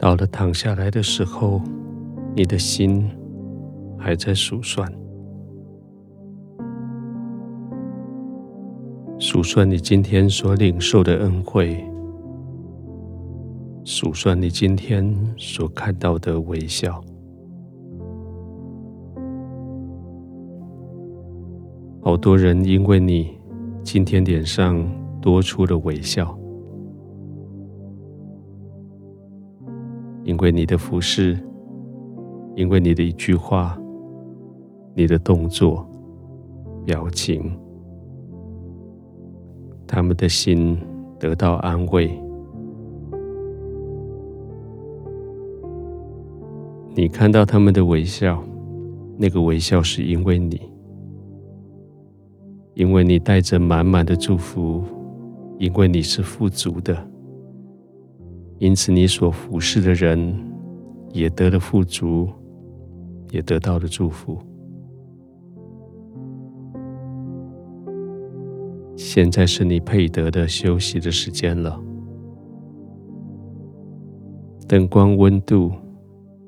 到了躺下来的时候，你的心还在数算，数算你今天所领受的恩惠，数算你今天所看到的微笑。好多人因为你今天脸上多出了微笑。为你的服侍，因为你的一句话、你的动作、表情，他们的心得到安慰。你看到他们的微笑，那个微笑是因为你，因为你带着满满的祝福，因为你是富足的。因此，你所服侍的人也得了富足，也得到了祝福。现在是你配得的休息的时间了。灯光、温度、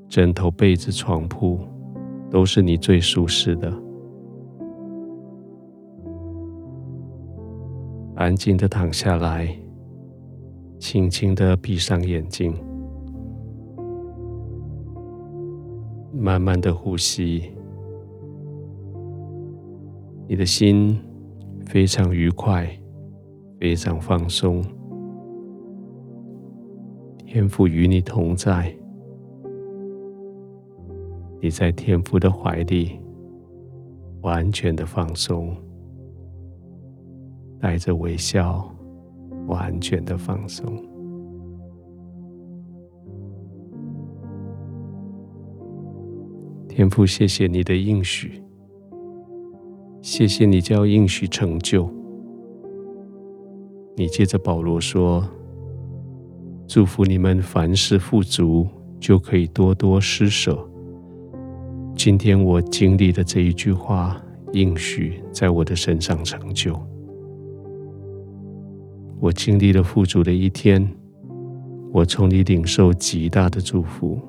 枕头、被子、床铺，都是你最舒适的。安静的躺下来。轻轻的闭上眼睛，慢慢的呼吸，你的心非常愉快，非常放松。天父与你同在，你在天父的怀里，完全的放松，带着微笑。完全的放松，天父，谢谢你的应许，谢谢你叫应许成就。你接着保罗说：“祝福你们凡事富足，就可以多多施舍。”今天我经历的这一句话应许，在我的身上成就。我经历了富足的一天，我从你领受极大的祝福，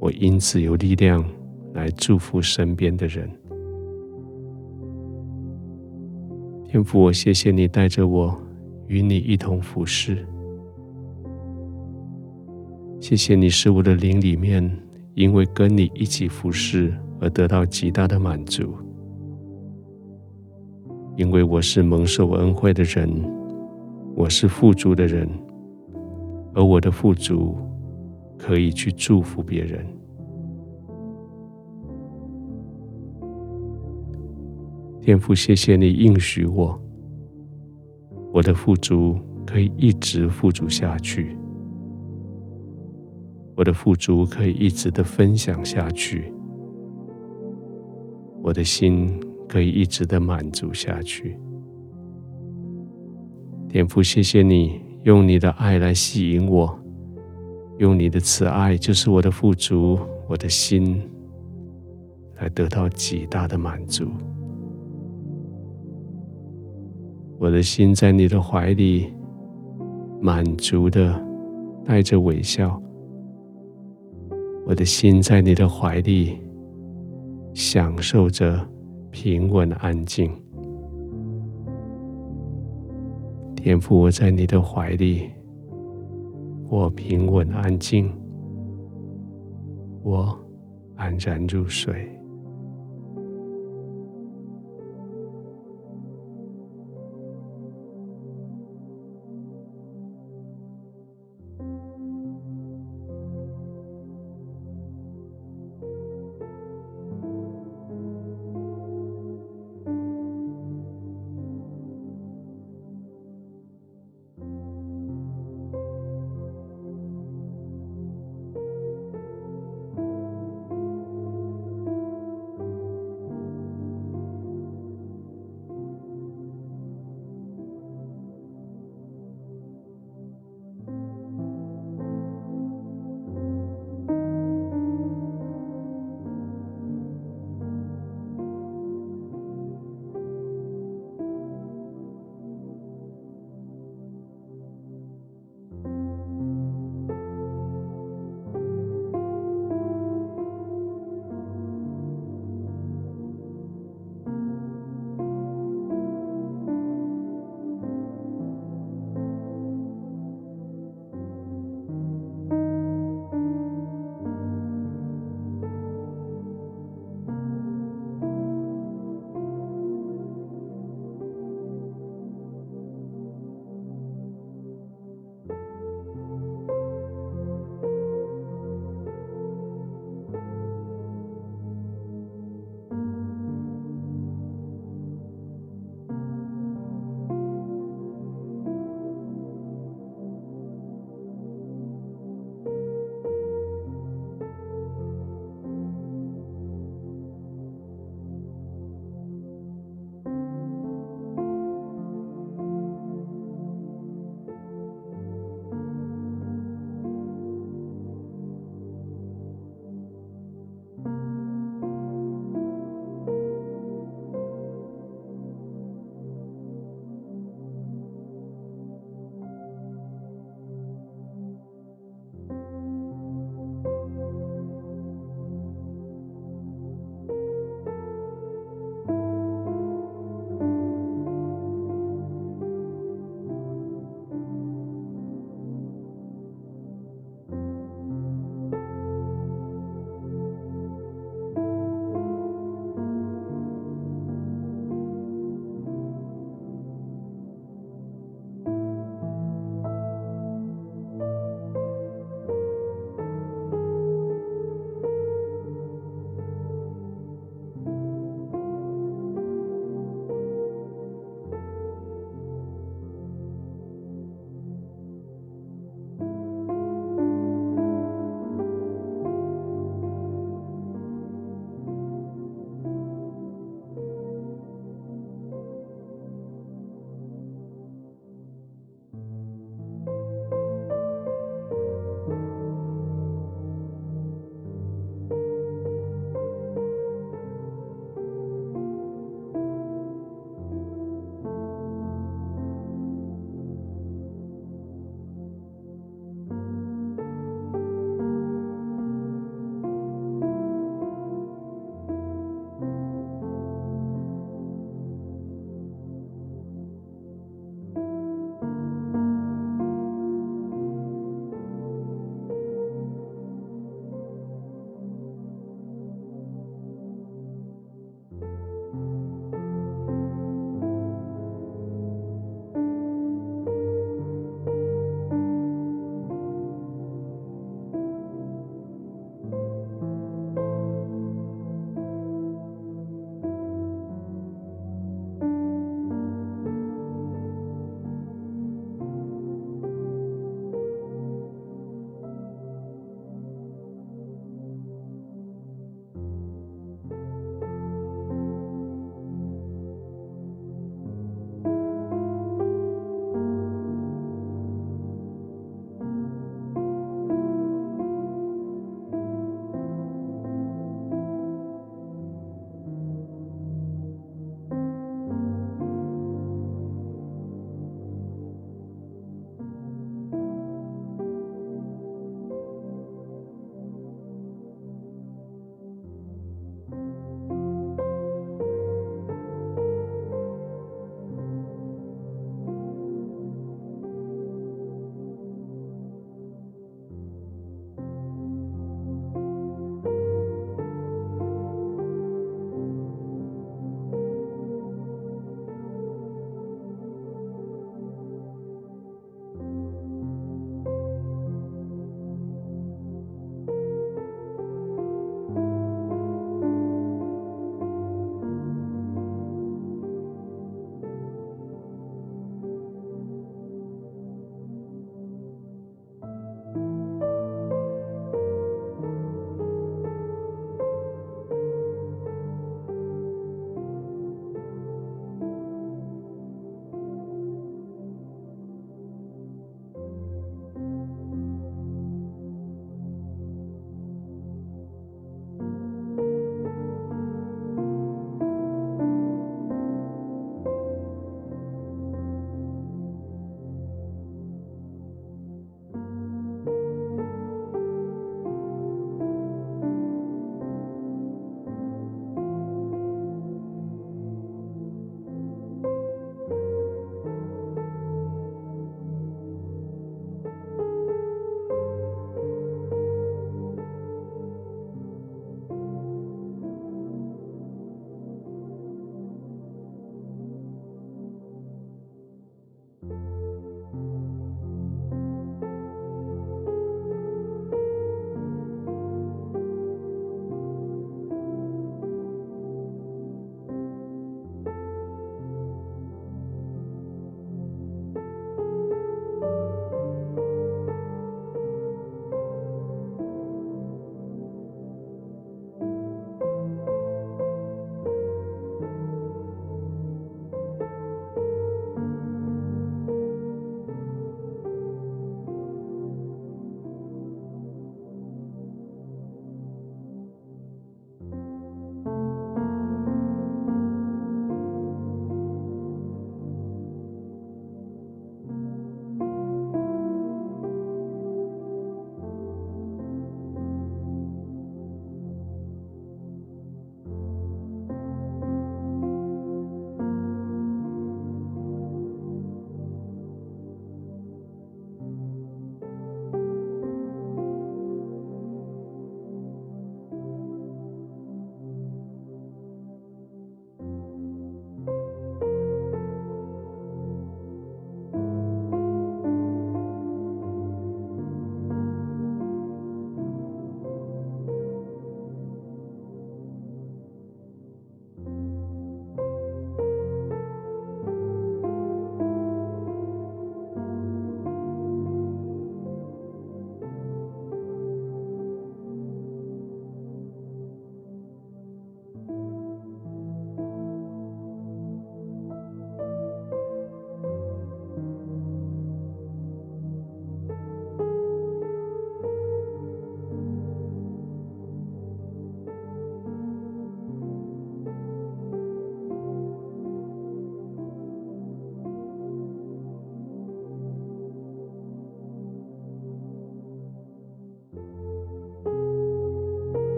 我因此有力量来祝福身边的人。天父，我谢谢你带着我与你一同服侍，谢谢你使我的灵里面因为跟你一起服侍而得到极大的满足，因为我是蒙受恩惠的人。我是富足的人，而我的富足可以去祝福别人。天父，谢谢你应许我，我的富足可以一直富足下去，我的富足可以一直的分享下去，我的心可以一直的满足下去。天父，谢谢你用你的爱来吸引我，用你的慈爱就是我的富足，我的心来得到极大的满足。我的心在你的怀里，满足的带着微笑。我的心在你的怀里，享受着平稳安静。天父，我在你的怀里，我平稳安静，我安然入睡。